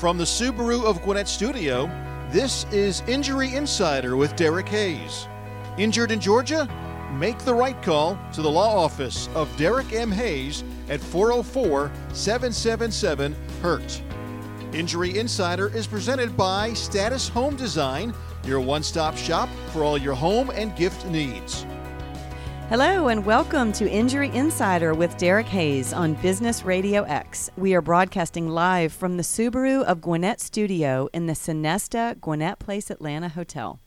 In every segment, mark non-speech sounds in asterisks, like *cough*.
From the Subaru of Gwinnett studio, this is Injury Insider with Derek Hayes. Injured in Georgia? Make the right call to the law office of Derek M. Hayes at 404 777 HURT. Injury Insider is presented by Status Home Design, your one stop shop for all your home and gift needs. Hello and welcome to Injury Insider with Derek Hayes on Business Radio X. We are broadcasting live from the Subaru of Gwinnett studio in the Sonesta Gwinnett Place Atlanta Hotel.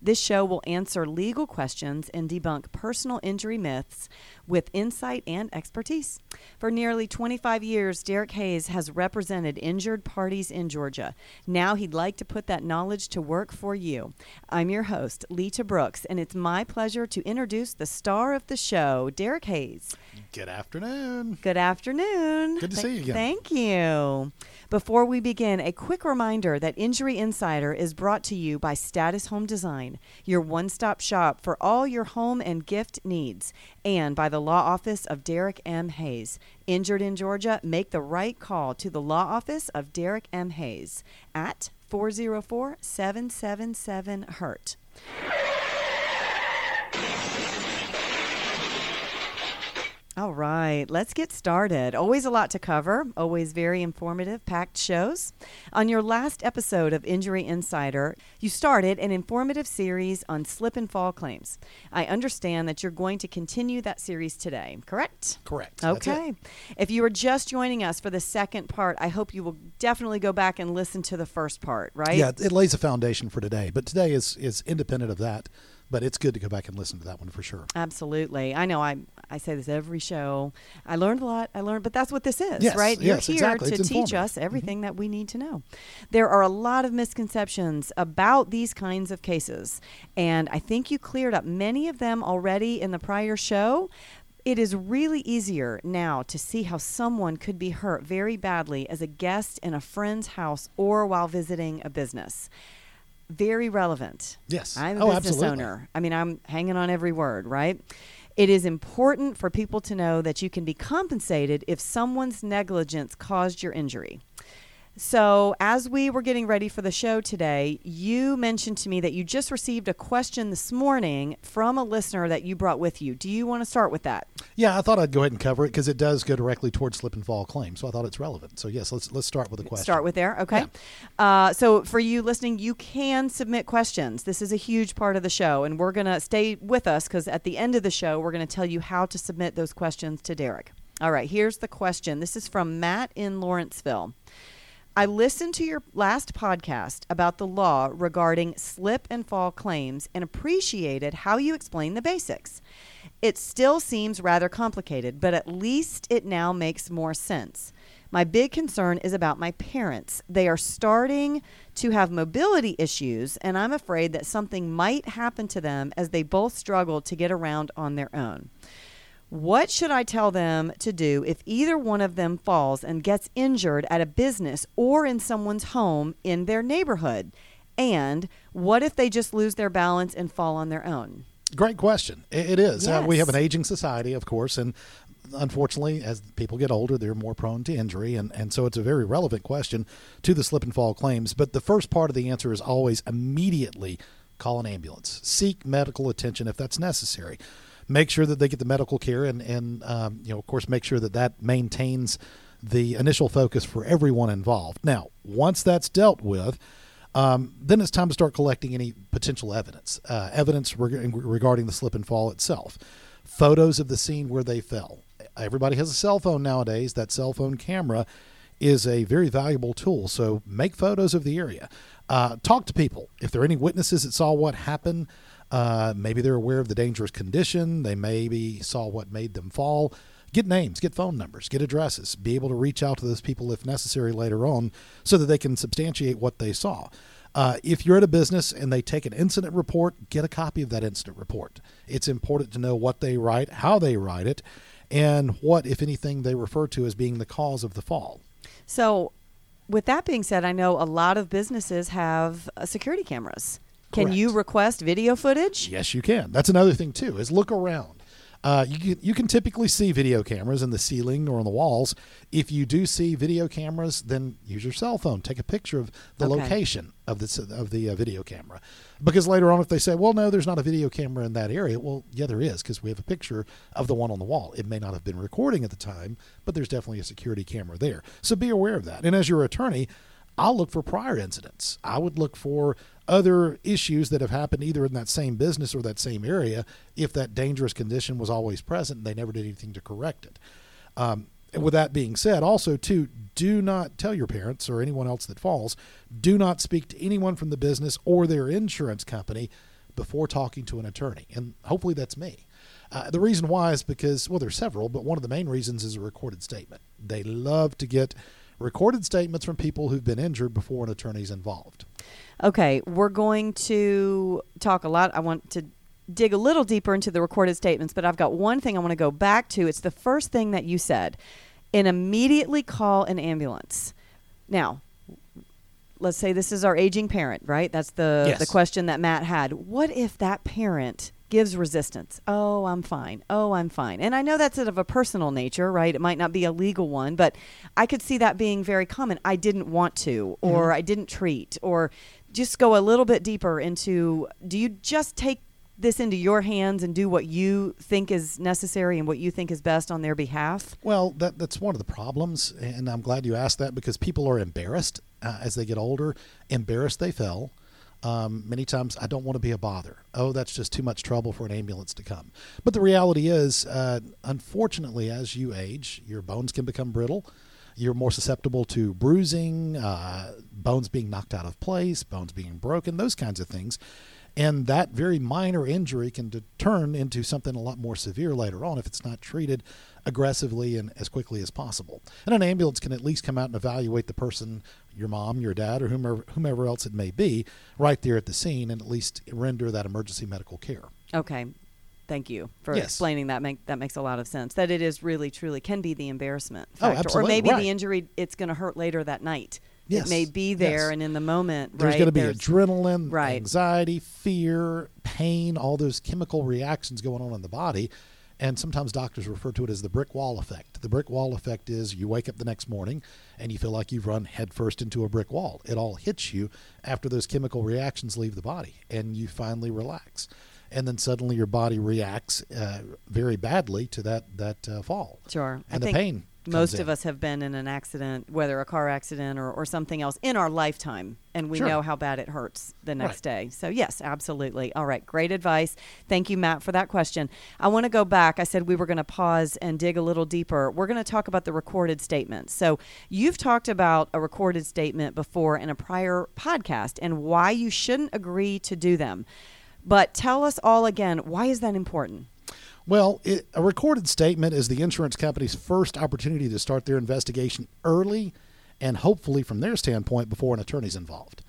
This show will answer legal questions and debunk personal injury myths with insight and expertise. For nearly 25 years, Derek Hayes has represented injured parties in Georgia. Now he'd like to put that knowledge to work for you. I'm your host, Lita Brooks, and it's my pleasure to introduce the star of the show, Derek Hayes. Good afternoon. Good afternoon. Good to see you again. Thank you. Before we begin, a quick reminder that Injury Insider is brought to you by Status Home Design, your one stop shop for all your home and gift needs, and by the law office of Derek M. Hayes. Injured in Georgia? Make the right call to the law office of Derek M. Hayes at 404 777 HURT. All right, let's get started. Always a lot to cover, always very informative, packed shows. On your last episode of Injury Insider, you started an informative series on slip and fall claims. I understand that you're going to continue that series today, correct? Correct. Okay. If you are just joining us for the second part, I hope you will definitely go back and listen to the first part, right? Yeah, it lays a foundation for today, but today is is independent of that. But it's good to go back and listen to that one for sure. Absolutely. I know I I say this every show. I learned a lot. I learned, but that's what this is, Yes, right? You're yes, here exactly. to It's teach informative. Mm-hmm. us everything that we need to know. There are a lot of misconceptions about these kinds of cases, and I think you cleared up many of them already in the prior show. It is really easier now to see how someone could be hurt very badly as a guest in a friend's house or while visiting a business. Very relevant. Yes. I'm a Oh, business absolutely. owner. I mean, I'm hanging on every word, right? It is important for people to know that you can be compensated if someone's negligence caused your injury. So, as we were getting ready for the show today, you mentioned to me that you just received a question this morning from a listener that you brought with you. Do you want to start with that? Yeah, I thought I'd go ahead and cover it because it does go directly towards slip and fall claims. So I thought it's relevant. So yes, let's let's start with the question. Start with there, okay? Uh, so for you listening, you can submit questions. This is a huge part of the show, and we're gonna stay with us because at the end of the show, we're gonna tell you how to submit those questions to Derek. All right, here's the question. This is from Matt in Lawrenceville. I listened to your last podcast about the law regarding slip and fall claims and appreciated how you explained the basics. It still seems rather complicated, but at least it now makes more sense. My big concern is about my parents. They are starting to have mobility issues, and I'm afraid that something might happen to them as they both struggle to get around on their own. What should I tell them to do if either one of them falls and gets injured at a business or in someone's home in their neighborhood? And what if they just lose their balance and fall on their own? Great question. It is. Uh, we have an aging society, of course, and unfortunately, as people get older, they're more prone to injury, and and so it's a very relevant question to the slip and fall claims. But the first part of the answer is always immediately call an ambulance, seek medical attention if that's necessary. Make sure that they get the medical care, and and um, you know, of course, make sure that that maintains the initial focus for everyone involved. Now, once that's dealt with. Um, then it's time to start collecting any potential evidence, uh, evidence reg- regarding the slip and fall itself, photos of the scene where they fell. Everybody has a cell phone nowadays. That cell phone camera is a very valuable tool. So make photos of the area. Uh, talk to people. If there are any witnesses that saw what happened, uh, maybe they're aware of the dangerous condition. They maybe saw what made them fall. Get names, get phone numbers, get addresses, be able to reach out to those people if necessary later on so that they can substantiate what they saw. Uh, if you're at a business and they take an incident report, get a copy of that incident report. It's important to know what they write, how they write it, and what, if anything, they refer to as being the cause of the fall. So, with that being said, I know a lot of businesses have uh, security cameras. Can you request video footage? Yes, you can. That's another thing too. Is look around. Uh, you can you can typically see video cameras in the ceiling or on the walls. If you do see video cameras, then use your cell phone. Take a picture of the Okay. location of the of the uh, video camera, because later on, if they say, "Well, no, there's not a video camera in that area," well, yeah, there is, because we have a picture of the one on the wall. It may not have been recording at the time, but there's definitely a security camera there. So be aware of that. And as your attorney, I'll look for prior incidents. I would look for other issues that have happened either in that same business or that same area if that dangerous condition was always present and they never did anything to correct it. Um, and with that being said, also too, do not tell your parents or anyone else that falls. Do not speak to anyone from the business or their insurance company before talking to an attorney, and hopefully that's me. Uh, the reason why is because well, there's several, but one of the main reasons is a recorded statement. They love to get recorded statements from people who've been injured before an attorney's involved. Okay, we're going to talk a lot. I want to dig a little deeper into the recorded statements, but I've got one thing I want to go back to. It's the first thing that you said and immediately call an ambulance. Now, let's say this is our aging parent, right? That's the, Yes. the question that Matt had. What if that parent gives resistance? Oh, I'm fine. Oh, I'm fine. And I know that's of a personal nature, right? It might not be a legal one, but I could see that being very common. I didn't want to, or I didn't treat, or just go a little bit deeper into do you just take this into your hands and do what you think is necessary and what you think is best on their behalf? Well, that that's one of the problems, and I'm glad you asked that because people are embarrassed uh, as they get older. Embarrassed they fell. Um, many times, I don't want to be a bother. Oh, that's just too much trouble for an ambulance to come. But the reality is, uh, unfortunately, as you age, your bones can become brittle. You're more susceptible to bruising, uh, bones being knocked out of place, bones being broken, those kinds of things. And that very minor injury can de- turn into something a lot more severe later on if it's not treated aggressively and as quickly as possible. And an ambulance can at least come out and evaluate the person, your mom, your dad, or whomever, whomever else it may be, right there at the scene and at least render that emergency medical care. Okay. Thank you for Yes. explaining that. Make, that makes a lot of sense. That it is really, truly can be the embarrassment Oh, factor, or maybe right. the injury. It's going to hurt later that night. Yes, It may be there, yes. and in the moment, There's right, going to be adrenaline, Right. anxiety, fear, pain, all those chemical reactions going on in the body. And sometimes doctors refer to it as the brick wall effect. The brick wall effect is you wake up the next morning and you feel like you've run headfirst into a brick wall. It all hits you after those chemical reactions leave the body and you finally relax. And then suddenly your body reacts uh, very badly to that, that uh, fall. Sure. I And the think pain. Most of us have been in an accident, whether a car accident or, or something else, in our lifetime, and we Sure. know how bad it hurts the next Right. day. So, yes, absolutely. All right, great advice. Thank you, Matt, for that question. I want to go back. I said we were going to pause and dig a little deeper. We're going to talk about the recorded statements. So, you've talked about a recorded statement before in a prior podcast and why you shouldn't agree to do them. But tell us all again, why is that important? Well, it, a recorded statement is the insurance company's first opportunity to start their investigation early and hopefully, from their standpoint, before an attorney's involved.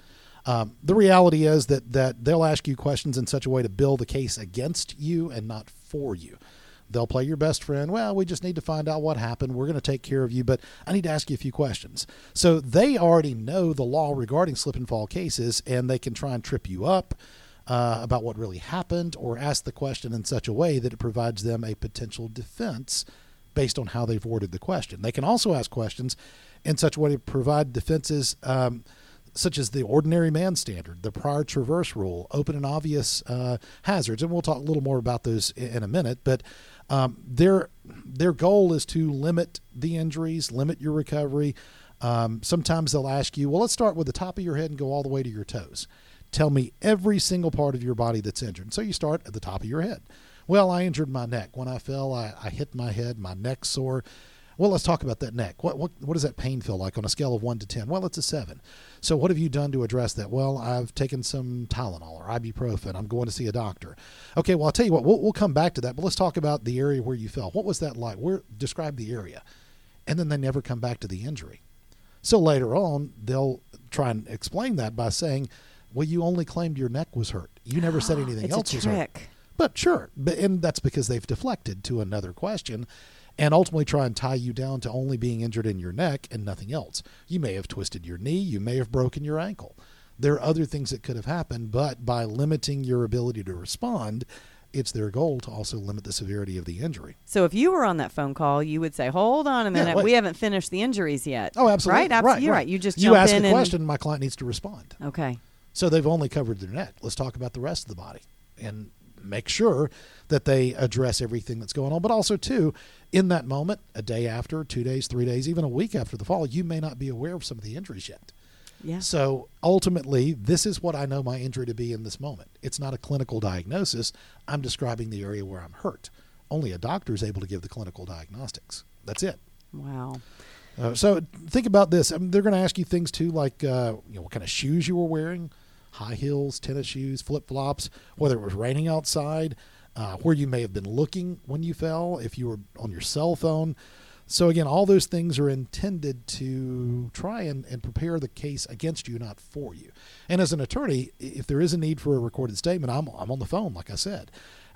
Um, the reality is that, that they'll ask you questions in such a way to build a case against you and not for you. They'll play your best friend. Well, we just need to find out what happened. We're going to take care of you, but I need to ask you a few questions. So they already know the law regarding slip and fall cases, and they can try and trip you up uh, about what really happened or ask the question in such a way that it provides them a potential defense based on how they've worded the question. They can also ask questions in such a way to provide defenses. Um, such as the ordinary man standard, the prior traverse rule, open and obvious uh, hazards, and we'll talk a little more about those in a minute. But um, their their goal is to limit the injuries, limit your recovery. Um, sometimes they'll ask you, well, let's start with the top of your head and go all the way to your toes. Tell me every single part of your body that's injured. So you start at the top of your head. Well, I injured my neck when I fell. I, I hit my head. My neck sore. Well, let's talk about that neck. What, what what does that pain feel like on a scale of one to ten? Well, it's a seven. So what have you done to address that? Well, I've taken some Tylenol or ibuprofen. I'm going to see a doctor. Okay, well I'll tell you what. We'll, we'll come back to that, but let's talk about the area where you fell. What was that like? Where describe the area, and then they never come back to the injury. So later on, they'll try and explain that by saying, "Well, you only claimed your neck was hurt. You never said *gasps* anything It's else a was hurt." But sure, but, and that's because they've deflected to another question and ultimately try and tie you down to only being injured in your neck and nothing else. You may have twisted your knee, you may have broken your ankle. There are other things that could have happened, but by limiting your ability to respond, it's their goal to also limit the severity of the injury. So if you were on that phone call, you would say, "Hold on a minute, wait. we haven't finished the injuries yet." Oh, absolutely. Right, absolutely. You're right. You just you ask in a and question, my client needs to respond. okay. So they've only covered their neck. Let's talk about the rest of the body and make sure that they address everything that's going on. But also, too, in that moment, a day after, two days, three days, even a week after the fall, you may not be aware of some of the injuries yet. Yeah. So ultimately, this is what I know my injury to be in this moment. It's not a clinical diagnosis. I'm describing the area where I'm hurt. Only a doctor is able to give the clinical diagnostics. That's it. Wow. Uh, so think about this. I mean, they're going to ask you things too, like uh, you know what kind of shoes you were wearing, high heels, tennis shoes, flip flops, whether it was raining outside, uh, where you may have been looking when you fell, if you were on your cell phone. So again, all those things are intended to try and, and prepare the case against you, not for you. And as an attorney, if there is a need for a recorded statement, I'm I'm on the phone, like I said.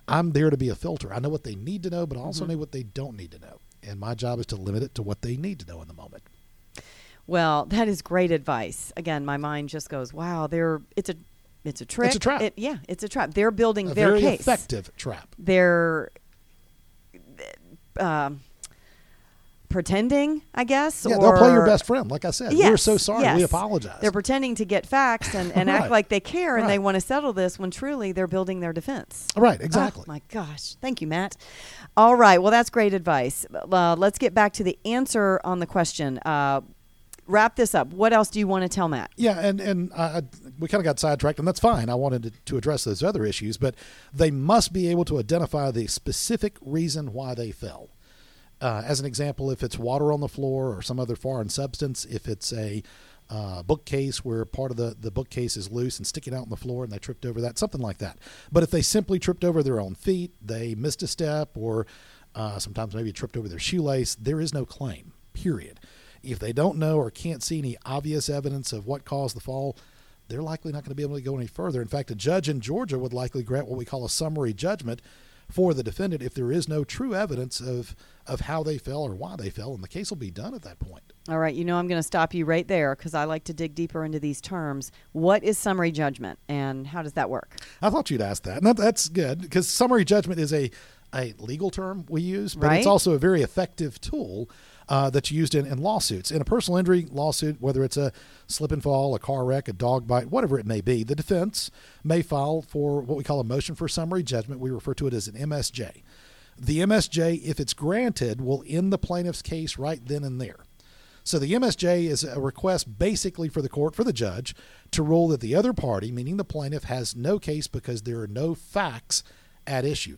I'm there to be a filter. I know what they need to know, but I also know what they don't need to know. And my job is to limit it to what they need to know in the moment. Well, that is great advice. Again, my mind just goes, "Wow, they're it's a it's a trick. trap. It, yeah, it's a trap. They're building A their very case. effective trap. They're um, pretending, I guess. Yeah, or they'll play your best friend. Like I said, we're so sorry. We apologize. They're pretending to get facts and, and act like they care and they want to settle this when truly they're building their defense. right, exactly. Oh, my gosh. Thank you, Matt. All right. Well, that's great advice. Uh, let's get back to the answer on the question. Uh, wrap this up. What else do you want to tell Matt? Yeah, and and uh, we kind of got sidetracked, and that's fine. I wanted to, to address those other issues, but they must be able to identify the specific reason why they fell. Uh, as an example, if it's water on the floor or some other foreign substance, if it's a uh, bookcase where part of the, the bookcase is loose and sticking out on the floor and they tripped over that, something like that. But if they simply tripped over their own feet, they missed a step, or uh, sometimes maybe tripped over their shoelace, there is no claim, period. If they don't know or can't see any obvious evidence of what caused the fall, they're likely not going to be able to go any further. In fact, a judge in Georgia would likely grant what we call a summary judgment for the defendant if there is no true evidence of of how they fell or why they fell, and the case will be done at that point. All right. You know, I'm going to stop you right there because I like to dig deeper into these terms. What is summary judgment and how does that work? I thought you'd ask that, and that, that's good because summary judgment is a a legal term we use, but Right. it's also a very effective tool uh, that's used in, in lawsuits. In a personal injury lawsuit, whether it's a slip and fall, a car wreck, a dog bite, whatever it may be, the defense may file for what we call a motion for summary judgment. We refer to it as an MSJ. The MSJ, if it's granted, will end the plaintiff's case right then and there. So the MSJ is a request basically for the court, for the judge, to rule that the other party, meaning the plaintiff, has no case because there are no facts at issue.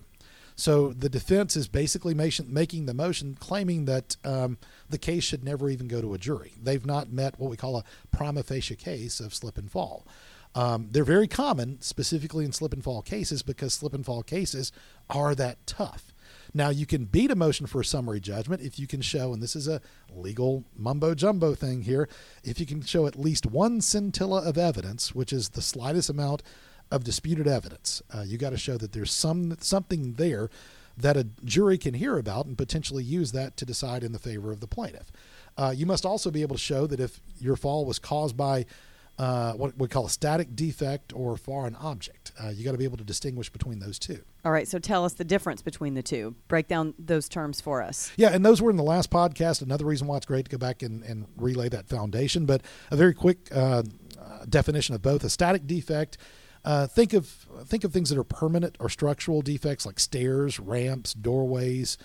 So the defense is basically making the motion claiming that um, the case should never even go to a jury. They've not met what we call a prima facie case of slip and fall. Um, they're very common, specifically in slip and fall cases, because slip and fall cases are that tough. Now, you can beat a motion for a summary judgment if you can show, and this is a legal mumbo jumbo thing here, if you can show at least one scintilla of evidence, which is the slightest amount of disputed evidence. Uh, you got to show that there's some something there that a jury can hear about and potentially use that to decide in the favor of the plaintiff. Uh, you must also be able to show that if your fall was caused by uh, what we call a static defect or foreign object, uh, you got to be able to distinguish between those two. All right. So tell us the difference between the two. Break down those terms for us. Yeah, and those were in the last podcast. Another reason why it's great to go back and, and relay that foundation. But a very quick uh, uh, definition of both: a static defect. Uh, think of think of things that are permanent or structural defects like stairs, ramps, doorways,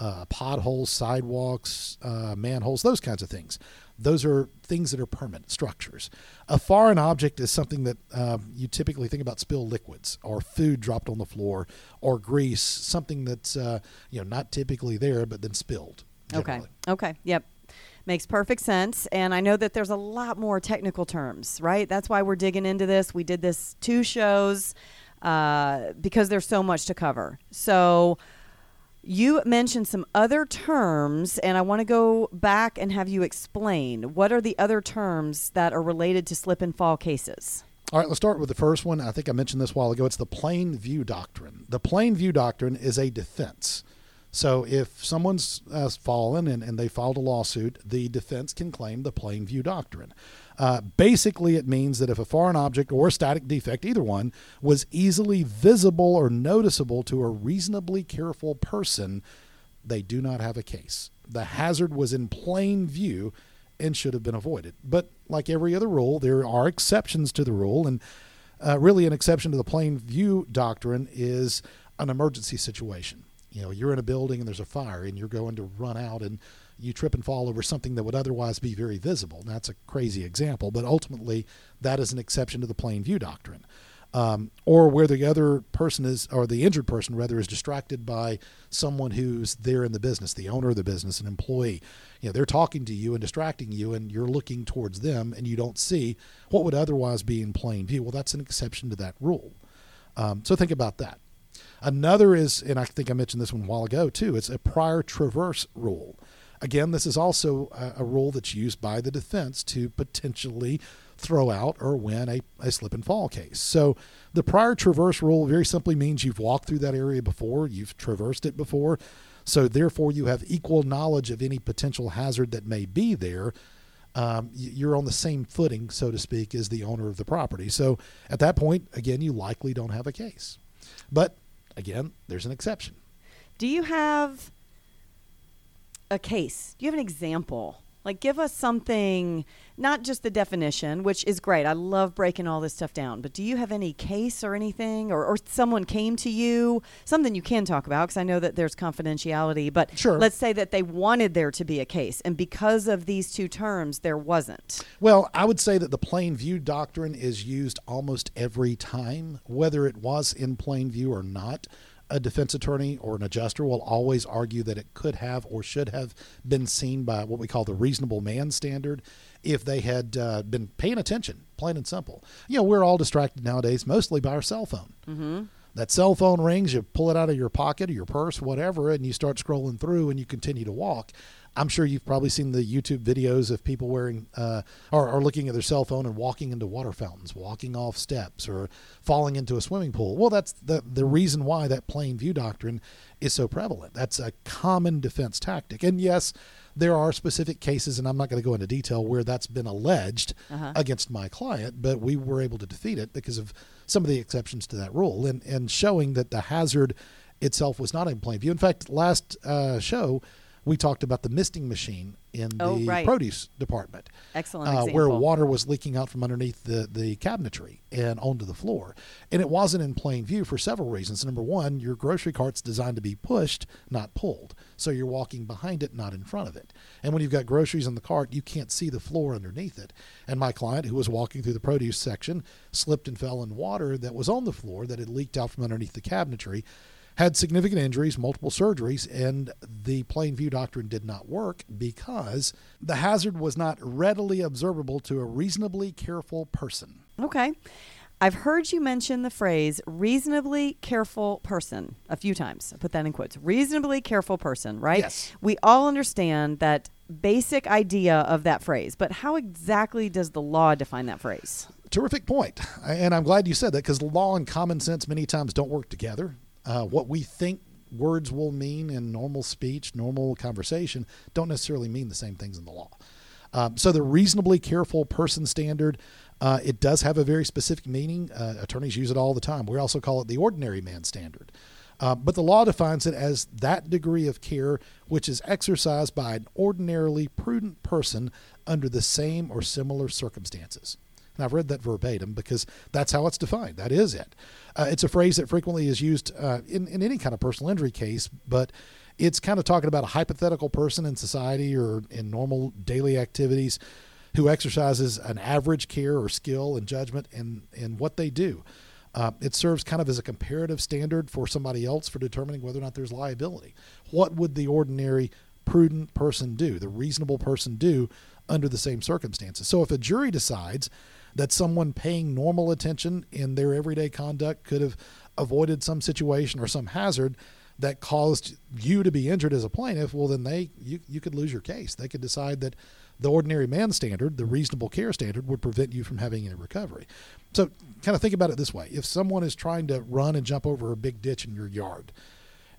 uh, potholes, sidewalks, uh, manholes, those kinds of things. Those are things that are permanent structures. A foreign object is something that um, you typically think about spilled liquids or food dropped on the floor or grease, something that's uh, you know not typically there but then spilled. Okay. Okay. Yep. Makes perfect sense. And I know that there's a lot more technical terms, right? That's why we're digging into this. We did this two shows uh, because there's so much to cover. So you mentioned some other terms, and I want to go back and have you explain what are the other terms that are related to slip and fall cases? All right, let's start with the first one. I think I mentioned this a while ago. It's the plain view doctrine. The plain view doctrine is a defense. So if someone's uh, fallen and, and they filed a lawsuit, the defense can claim the plain view doctrine. Uh, basically, it means that if a foreign object or a static defect, either one, was easily visible or noticeable to a reasonably careful person, they do not have a case. The hazard was in plain view and should have been avoided. But like every other rule, there are exceptions to the rule, and uh, really an exception to the plain view doctrine is an emergency situation. You know, you're in a building and there's a fire, and you're going to run out and you trip and fall over something that would otherwise be very visible. That's a crazy example, but ultimately that is an exception to the plain view doctrine. Um, or where the other person is, or the injured person rather, is distracted by someone who's there in the business, the owner of the business, an employee. You know, they're talking to you and distracting you, and you're looking towards them, and you don't see what would otherwise be in plain view. Well, that's an exception to that rule. Um, so think about that. Another is, and I think I mentioned this one a while ago too, it's a prior traverse rule. Again, this is also a, a rule that's used by the defense to potentially throw out or win a, a slip and fall case. So the prior traverse rule very simply means you've walked through that area before, you've traversed it before. So therefore, you have equal knowledge of any potential hazard that may be there. Um, you're on the same footing, so to speak, as the owner of the property. So at that point, again, you likely don't have a case. But again, there's an exception. Do you have a case? Do you have an example? Like, give us something, not just the definition, which is great. I love breaking all this stuff down. But do you have any case or anything, or, or someone came to you, something you can talk about? Because I know that there's confidentiality. But Sure. let's say that they wanted there to be a case, and because of these two terms, there wasn't. Well, I would say that the plain view doctrine is used almost every time, whether it was in plain view or not. A defense attorney or an adjuster will always argue that it could have or should have been seen by what we call the reasonable man standard if they had uh, been paying attention, plain and simple. You know, we're all distracted nowadays mostly by our cell phone. Mm-hmm. That cell phone rings, you pull it out of your pocket or your purse, whatever, and you start scrolling through and you continue to walk. I'm sure you've probably seen the YouTube videos of people wearing uh, or, or looking at their cell phone and walking into water fountains, walking off steps, or falling into a swimming pool. Well, that's the the reason why that plain view doctrine is so prevalent. That's a common defense tactic. And yes, there are specific cases, and I'm not going to go into detail where that's been alleged Uh-huh. against my client, but we were able to defeat it because of some of the exceptions to that rule and, and showing that the hazard itself was not in plain view. In fact, last uh, show, we talked about the misting machine in the Oh, right. produce department Excellent uh, where water was leaking out from underneath the, the cabinetry and onto the floor. And it wasn't in plain view for several reasons. Number one, your grocery cart's designed to be pushed, not pulled. So you're walking behind it, not in front of it. And when you've got groceries in the cart, you can't see the floor underneath it. And my client, who was walking through the produce section, slipped and fell in water that was on the floor that had leaked out from underneath the cabinetry had significant injuries, multiple surgeries, and the plain view doctrine did not work because the hazard was not readily observable to a reasonably careful person. Okay. I've heard you mention the phrase reasonably careful person a few times. I put that in quotes. Reasonably careful person, right? Yes. We all understand that basic idea of that phrase, but how exactly does the law define that phrase? Terrific point. And I'm glad you said that because law and common sense many times don't work together. Uh, what we think words will mean in normal speech, normal conversation, don't necessarily mean the same things in the law. Um, so the reasonably careful person standard, uh, it does have a very specific meaning. Uh, attorneys use it all the time. We also call it the ordinary man standard. Uh, but the law defines it as that degree of care which is exercised by an ordinarily prudent person under the same or similar circumstances. And I've read that verbatim because that's how it's defined. That is it. Uh, it's a phrase that frequently is used uh, in, in any kind of personal injury case, but it's kind of talking about a hypothetical person in society or in normal daily activities who exercises an average care or skill and judgment in, in what they do. Uh, it serves kind of as a comparative standard for somebody else for determining whether or not there's liability. What would the ordinary prudent person do, the reasonable person do under the same circumstances? So if a jury decides that someone paying normal attention in their everyday conduct could have avoided some situation or some hazard that caused you to be injured as a plaintiff, well then they you, you could lose your case. They could decide that the ordinary man standard, the reasonable care standard, would prevent you from having any recovery. So kind of think about it this way. If someone is trying to run and jump over a big ditch in your yard,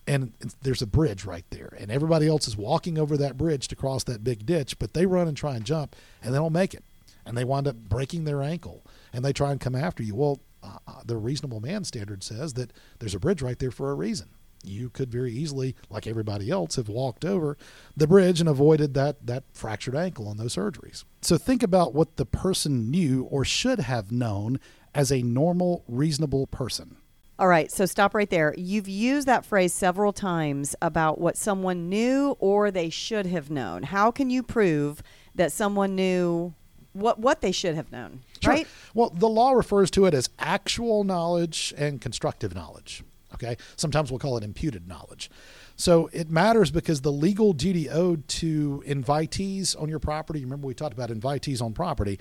and there's a bridge right there, and everybody else is walking over that bridge to cross that big ditch, but they run and try and jump, and they don't make it. And they wind up breaking their ankle and they try and come after you. Well, uh, uh, the reasonable man standard says that there's a bridge right there for a reason. You could very easily, like everybody else, have walked over the bridge and avoided that, that fractured ankle and those surgeries. So think about what the person knew or should have known as a normal, reasonable person. All right, so stop right there. You've used that phrase several times about what someone knew or they should have known. How can you prove that someone knew what what they should have known? Sure. Right? Well, the law refers to it as actual knowledge and constructive knowledge. Okay. Sometimes we'll call it imputed knowledge. So it matters because the legal duty owed to invitees on your property. Remember, we talked about invitees on property.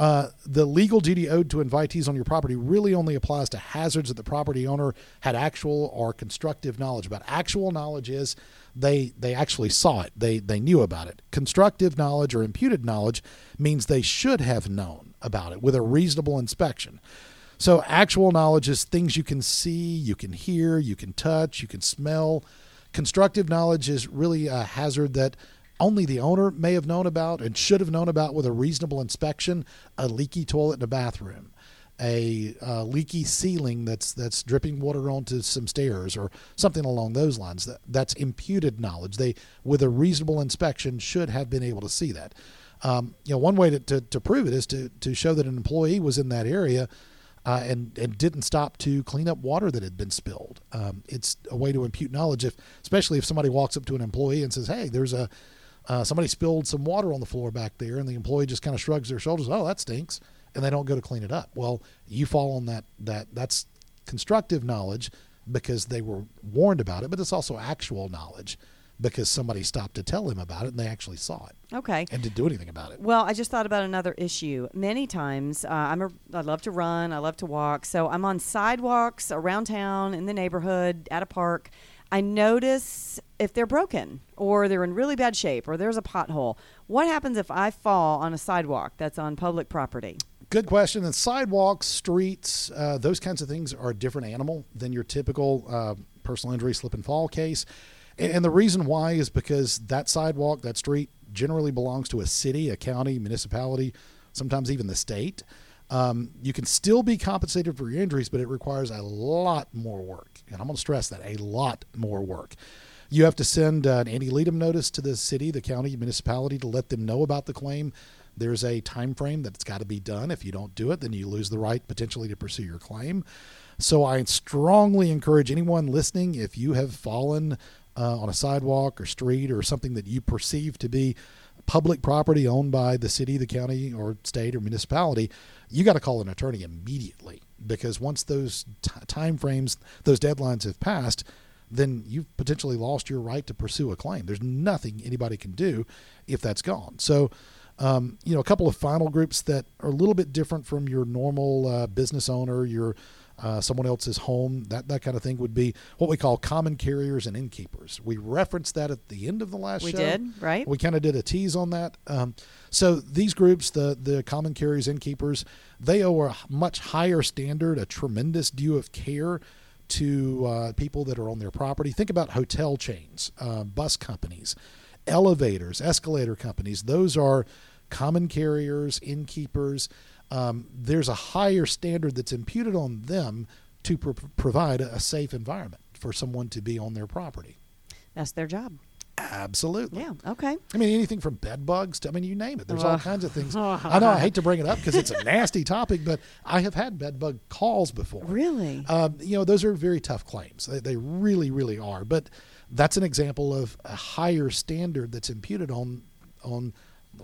Uh, the legal duty owed to invitees on your property really only applies to hazards that the property owner had actual or constructive knowledge about. Actual knowledge is they they actually saw it, they they knew about it. Constructive knowledge or imputed knowledge means they should have known about it with a reasonable inspection. So actual knowledge is things you can see, you can hear, you can touch, you can smell. Constructive knowledge is really a hazard that only the owner may have known about and should have known about with a reasonable inspection a leaky toilet in a bathroom a uh, leaky ceiling that's that's dripping water onto some stairs or something along those lines. That that's imputed knowledge. They with a reasonable inspection should have been able to see that. Um, you know one way to, to, to prove it is to to show that an employee was in that area uh, and and didn't stop to clean up water that had been spilled. Um, it's a way to impute knowledge, if especially if somebody walks up to an employee and says, "Hey, there's a uh, somebody spilled some water on the floor back there, and the employee just kind of shrugs their shoulders. Oh, that stinks, and they don't go to clean it up. Well, you fall on that. That that's constructive knowledge because they were warned about it, but it's also actual knowledge because somebody stopped to tell him about it and they actually saw it. Okay. And didn't do anything about it. Well, I just thought about another issue. Many times, uh, I'm a, I love to run, I love to walk, so I'm on sidewalks around town, in the neighborhood, at a park, I notice if they're broken or they're in really bad shape or there's a pothole. What happens if I fall on a sidewalk that's on public property? Good question. And sidewalks, streets, uh, those kinds of things are a different animal than your typical uh, personal injury slip and fall case. And, and the reason why is because that sidewalk, that street, generally belongs to a city, a county, municipality, sometimes even the state. Um, you can still be compensated for your injuries, but it requires a lot more work. And I'm going to stress that a lot more work. You have to send uh, an ante litem notice to the city, the county, municipality to let them know about the claim. There's a time frame that it's got to be done. If you don't do it, then you lose the right potentially to pursue your claim. So I strongly encourage anyone listening if you have fallen uh, on a sidewalk or street or something that you perceive to be public property owned by the city, the county, or state or municipality, you got to call an attorney immediately because once those t- time frames, those deadlines have passed, then you've potentially lost your right to pursue a claim. There's nothing anybody can do if that's gone. So, um, you know, a couple of final groups that are a little bit different from your normal uh, business owner, your uh, someone else's home, that, that kind of thing would be what we call common carriers and innkeepers. We referenced that at the end of the last we show. We did, right? We kind of did a tease on that. Um, so these groups, the, the common carriers, innkeepers, they owe a much higher standard, a tremendous due of care to uh, people that are on their property. Think about hotel chains, uh, bus companies, elevators, escalator companies. Those are common carriers, innkeepers um, there's a higher standard that's imputed on them to pro- provide a safe environment for someone to be on their property. That's their job. Absolutely. Yeah. Okay. I mean, anything from bed bugs to, I mean, you name it. There's all kinds of things. *laughs* I know I hate to bring it up because it's a nasty topic, but I have had bed bug calls before. Really? Um, you know, those are very tough claims. They, they really, really are. But that's an example of a higher standard that's imputed on, on,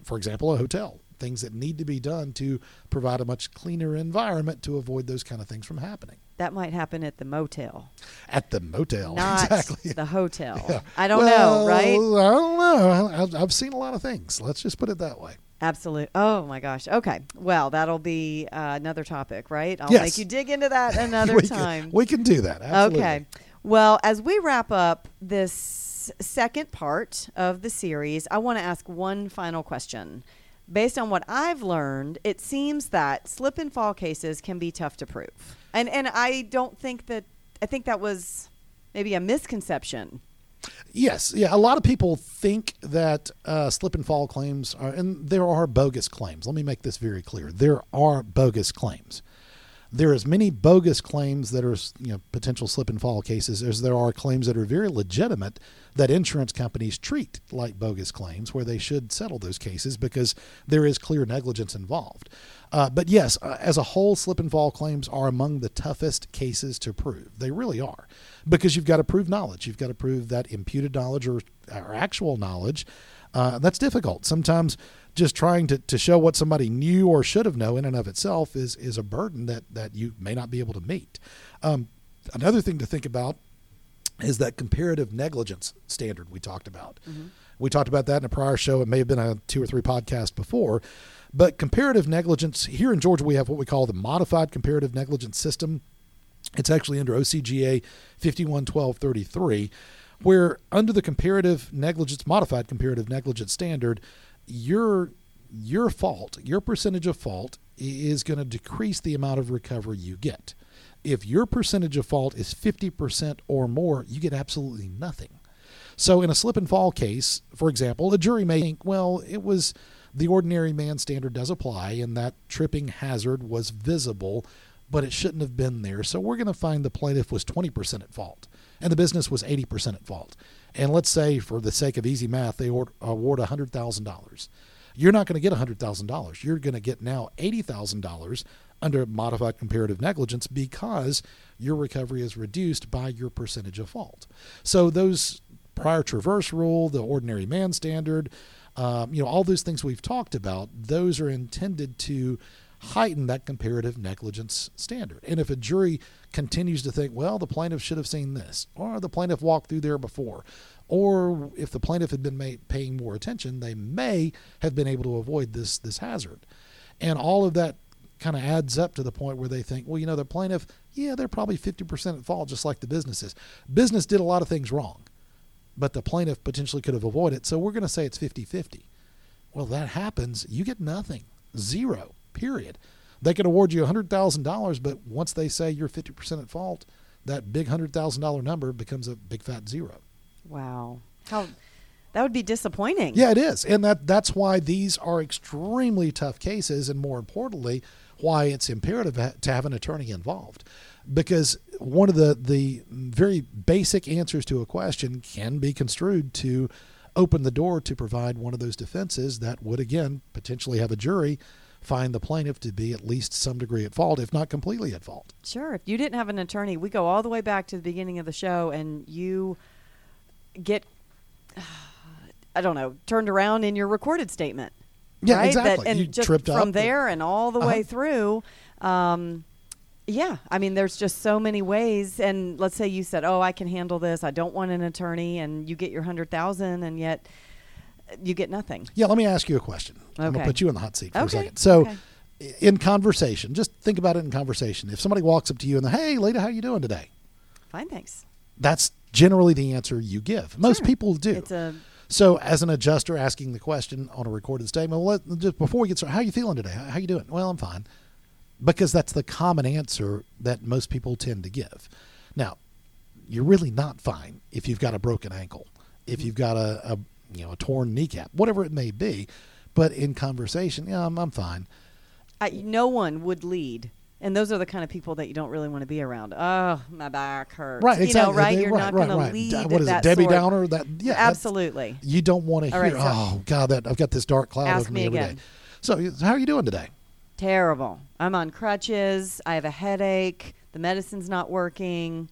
for example, a hotel things that need to be done to provide a much cleaner environment to avoid those kind of things from happening. That might happen at the motel. At the motel, not exactly. the hotel. *laughs* Yeah. I don't well, know, right? I don't know. I've, I've seen a lot of things. Let's just put it that way. Absolutely. Oh my gosh. Okay. Well, that'll be uh, another topic, right? I'll Yes. make you dig into that *laughs* another we time. Can, we can do that. Absolutely. Okay. Well, as we wrap up this second part of the series, I want to ask one final question. Based on what I've learned, it seems that slip and fall cases can be tough to prove. And and I don't think that I think that was maybe a misconception Yes, yeah. A lot of people think that uh, slip and fall claims are, and there are bogus claims. Let me make this very clear: there are bogus claims. There are as many bogus claims that are you know potential slip and fall cases as there are claims that are very legitimate that insurance companies treat like bogus claims, where they should settle those cases because there is clear negligence involved. Uh, but yes, uh, as a whole, slip and fall claims are among the toughest cases to prove. They really are because you've got to prove knowledge. You've got to prove that imputed knowledge or, or actual knowledge. Uh, that's difficult. Sometimes just trying to, to show what somebody knew or should have known in and of itself is is a burden that that you may not be able to meet. Um, another thing to think about is that comparative negligence standard we talked about. Mm-hmm. We talked about that in a prior show. It may have been a two or three podcasts before. But comparative negligence, here in Georgia, we have what we call the modified comparative negligence system. It's actually under OCGA 511233, where under the comparative negligence, modified comparative negligence standard, your your fault, your percentage of fault is going to decrease the amount of recovery you get. If your percentage of fault is 50% or more, you get absolutely nothing. So in a slip and fall case, for example, a jury may think, well, it was the ordinary man standard does apply and that tripping hazard was visible but it shouldn't have been there. So we're going to find the plaintiff was 20% at fault and the business was 80% at fault. And let's say, for the sake of easy math, they award $100,000. You're not going to get $100,000. You're going to get now $80,000 under modified comparative negligence because your recovery is reduced by your percentage of fault. So those prior traverse rule, the ordinary man standard, um, you know, all those things we've talked about, those are intended to heighten that comparative negligence standard. And if a jury continues to think, well, the plaintiff should have seen this, or the plaintiff walked through there before, or if the plaintiff had been paying more attention, they may have been able to avoid this this hazard. And all of that kind of adds up to the point where they think, well, you know, the plaintiff, yeah, they're probably 50% at fault, just like the businesses. Business did a lot of things wrong, but the plaintiff potentially could have avoided it. So we're going to say it's 50 50. Well, that happens, you get nothing, zero period. They could award you $100,000, but once they say you're 50% at fault, that big $100,000 number becomes a big fat zero. Wow. How that would be disappointing. Yeah, it is. And that that's why these are extremely tough cases and more importantly, why it's imperative to have an attorney involved. Because one of the the very basic answers to a question can be construed to open the door to provide one of those defenses that would again potentially have a jury find the plaintiff to be at least some degree at fault, if not completely at fault. Sure. If you didn't have an attorney, we go all the way back to the beginning of the show and you get, *sighs* I don't know, turned around in your recorded statement. Yeah, right? exactly. That, and you just tripped from there and all the uh-huh. way through. Um, yeah, I mean, there's just so many ways. And let's say you said, "Oh, I can handle this. I don't want an attorney," and you get your hundred thousand, and yet you get nothing. Yeah, let me ask you a question. Okay. I'm going to put you in the hot seat for Okay. a second. So, Okay. in conversation, just think about it in conversation. If somebody walks up to you and, they hey, lady, how you doing today? Fine, thanks. That's generally the answer you give. Most Sure. people do. It's a So, as an adjuster asking the question on a recorded statement, well, let, just before we get started, how you feeling today? How, how you doing? Well, I'm fine, because that's the common answer that most people tend to give. Now, you're really not fine if you've got a broken ankle, if mm-hmm. you've got a, a you know a torn kneecap, whatever it may be. But in conversation, yeah, I'm, I'm fine. I, no one would lead. And those are the kind of people that you don't really want to be around. Oh, my back hurts. Right, You exactly. know, right? They- You're right, not right, going to lead. What is it, Debbie sort. Downer? That yeah, Absolutely. You don't want to hear. right, so- oh God, that I've got this dark cloud over me, me every day. again. So, how are you doing today? Terrible. I'm on crutches. I have a headache. The medicine's not working.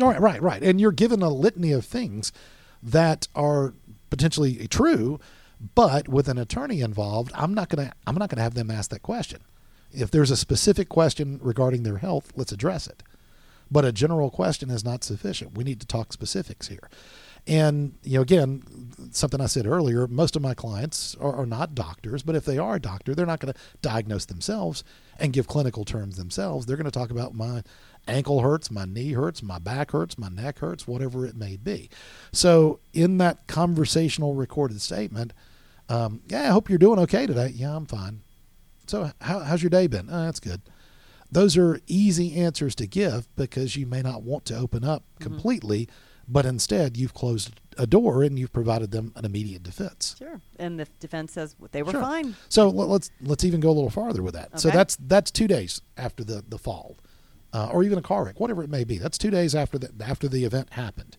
All right, right, right. And you're given a litany of things that are potentially true, but with an attorney involved, I'm not gonna I'm not gonna have them ask that question. If there's a specific question regarding their health, let's address it. But a general question is not sufficient. We need to talk specifics here. And you know, again, something I said earlier, most of my clients are, are not doctors, but if they are a doctor, they're not going to diagnose themselves and give clinical terms themselves. They're going to talk about my ankle hurts, my knee hurts, my back hurts, my neck hurts, whatever it may be. So, in that conversational recorded statement, um, yeah, I hope you're doing okay today. Yeah, I'm fine. So, how, how's your day been? Oh, that's good. Those are easy answers to give because you may not want to open up completely but instead you've closed a door and you've provided them an immediate defense. Sure. And the defense says they were Sure. fine. So let- let's let's even go a little farther with that. Okay. So that's that's two days after the the fall, uh, or even a car wreck, whatever it may be. That's two days after the after the event happened,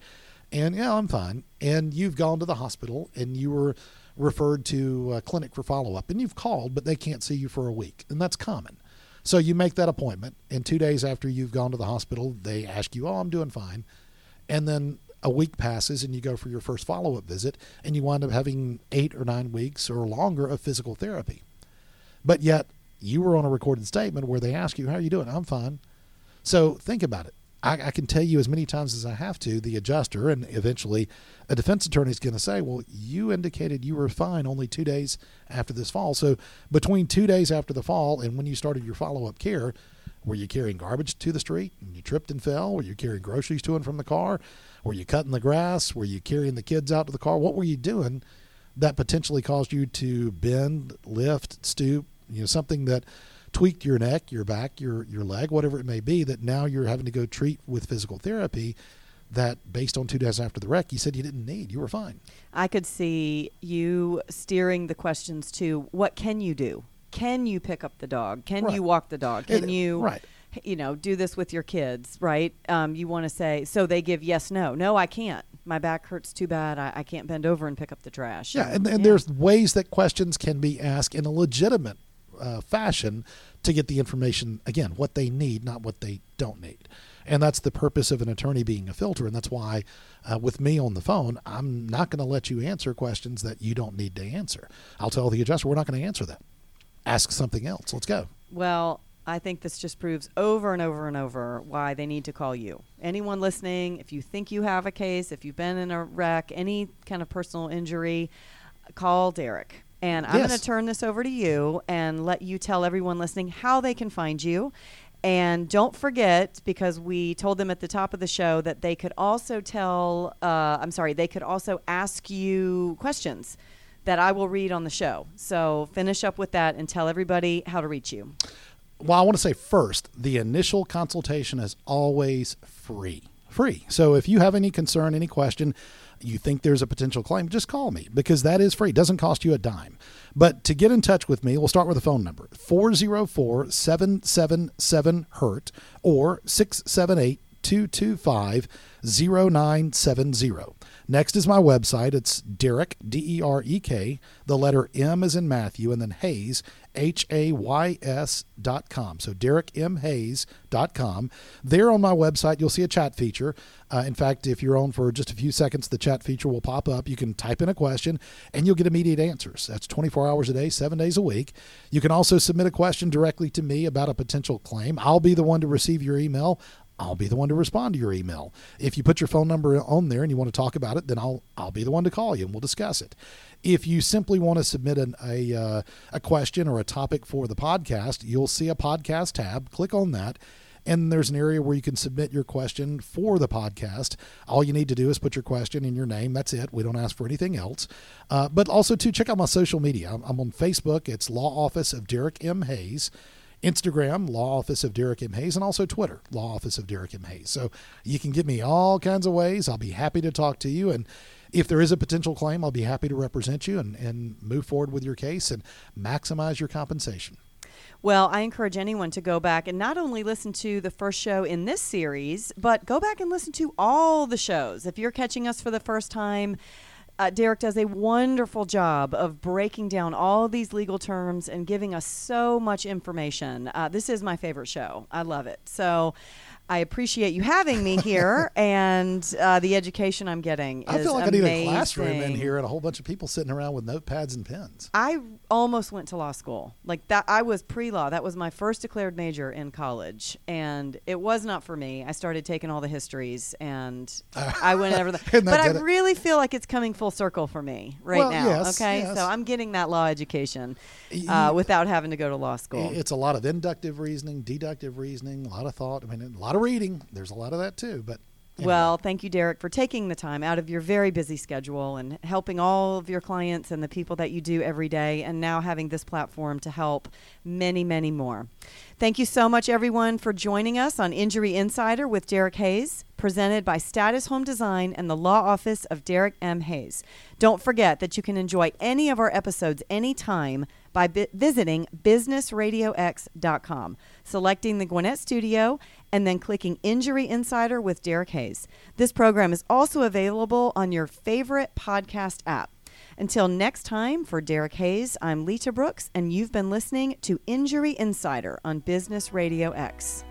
and yeah, I'm fine. And you've gone to the hospital and you were referred to a clinic for follow up, and you've called, but they can't see you for a week, and that's common. So you make that appointment, and two days after you've gone to the hospital, they ask you, "Oh, I'm doing fine," and then a week passes and you go for your first follow up visit and you wind up having eight or nine weeks or longer of physical therapy. But yet you were on a recorded statement where they ask you, How are you doing? I'm fine. So think about it. I, I can tell you as many times as I have to, the adjuster, and eventually a defense attorney is going to say, Well, you indicated you were fine only two days after this fall. So between two days after the fall and when you started your follow up care, were you carrying garbage to the street and you tripped and fell? Were you carrying groceries to and from the car? Were you cutting the grass? Were you carrying the kids out to the car? What were you doing that potentially caused you to bend, lift, stoop, you know, something that tweaked your neck, your back, your your leg, whatever it may be, that now you're having to go treat with physical therapy that based on two days after the wreck, you said you didn't need. You were fine. I could see you steering the questions to what can you do? Can you pick up the dog? Can Right. you walk the dog? Can And- you right. you know, do this with your kids, right? Um, you want to say, so they give yes, no. No, I can't. My back hurts too bad. I, I can't bend over and pick up the trash. Yeah, and, and yeah. there's ways that questions can be asked in a legitimate uh, fashion to get the information, again, what they need, not what they don't need. And that's the purpose of an attorney being a filter. And that's why, uh, with me on the phone, I'm not going to let you answer questions that you don't need to answer. I'll tell the adjuster, we're not going to answer that. Ask something else. Let's go. Well, I think this just proves over and over and over why they need to call you. Anyone listening, if you think you have a case, if you've been in a wreck, any kind of personal injury, call Derek. And I'm Yes. going to turn this over to you and let you tell everyone listening how they can find you. And don't forget, because we told them at the top of the show that they could also tell, uh, I'm sorry, they could also ask you questions that I will read on the show. So finish up with that and tell everybody how to reach you. Well, I want to say first, the initial consultation is always free. Free. So if you have any concern, any question, you think there's a potential claim, just call me because that is free. It doesn't cost you a dime. But to get in touch with me, we'll start with a phone number 404 777 HURT or 678 225 0970. Next is my website. It's Derek, D E R E K, the letter M is in Matthew, and then Hayes, H A Y S dot com. So DerekMHayes dot com. There on my website, you'll see a chat feature. Uh, in fact, if you're on for just a few seconds, the chat feature will pop up. You can type in a question and you'll get immediate answers. That's 24 hours a day, seven days a week. You can also submit a question directly to me about a potential claim. I'll be the one to receive your email. I'll be the one to respond to your email. If you put your phone number on there and you want to talk about it, then I'll I'll be the one to call you and we'll discuss it. If you simply want to submit an, a uh, a question or a topic for the podcast, you'll see a podcast tab. Click on that. And there's an area where you can submit your question for the podcast. All you need to do is put your question in your name. That's it. We don't ask for anything else. Uh, but also, to check out my social media. I'm, I'm on Facebook. It's Law Office of Derek M. Hayes. Instagram, Law Office of Derek M. Hayes, and also Twitter, Law Office of Derek M. Hayes. So you can get me all kinds of ways. I'll be happy to talk to you. And if there is a potential claim, I'll be happy to represent you and, and move forward with your case and maximize your compensation. Well, I encourage anyone to go back and not only listen to the first show in this series, but go back and listen to all the shows. If you're catching us for the first time, uh, Derek does a wonderful job of breaking down all these legal terms and giving us so much information. Uh, this is my favorite show. I love it. So I appreciate you having me here *laughs* and uh, the education I'm getting. I feel like I need a classroom in here and a whole bunch of people sitting around with notepads and pens. I almost went to law school. Like that I was pre-law. That was my first declared major in college and it was not for me. I started taking all the histories and I went over the *laughs* that But I it. really feel like it's coming full circle for me right Well, now, yes, okay? yes. So I'm getting that law education uh, without having to go to law school. It's a lot of inductive reasoning, deductive reasoning, a lot of thought. I mean, a lot of reading. There's a lot of that too. But anyway. Well, thank you, Derek, for taking the time out of your very busy schedule and helping all of your clients and the people that you do every day, and now having this platform to help many, many more. Thank you so much, everyone, for joining us on Injury Insider with Derek Hayes. Presented by Status Home Design and the law office of Derek M. Hayes. Don't forget that you can enjoy any of our episodes anytime by bi- visiting businessradiox.com, selecting the Gwinnett Studio, and then clicking Injury Insider with Derek Hayes. This program is also available on your favorite podcast app. Until next time, for Derek Hayes, I'm Lita Brooks, and you've been listening to Injury Insider on Business Radio X.